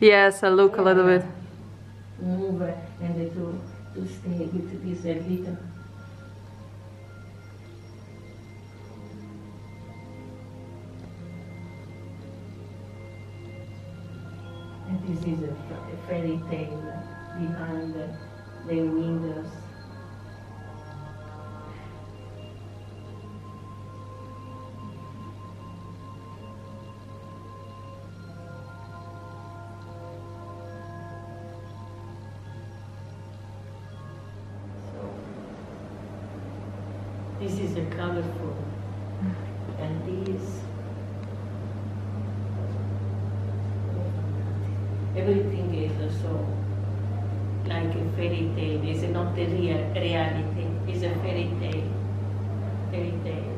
Yes, I look a little bit. Move and to, to stay with this a little. And this is a, a fairy tale behind the, the windows. This is a colorful and this everything is also like a fairy tale. It's not the real reality. It's a fairy tale. Fairy tale.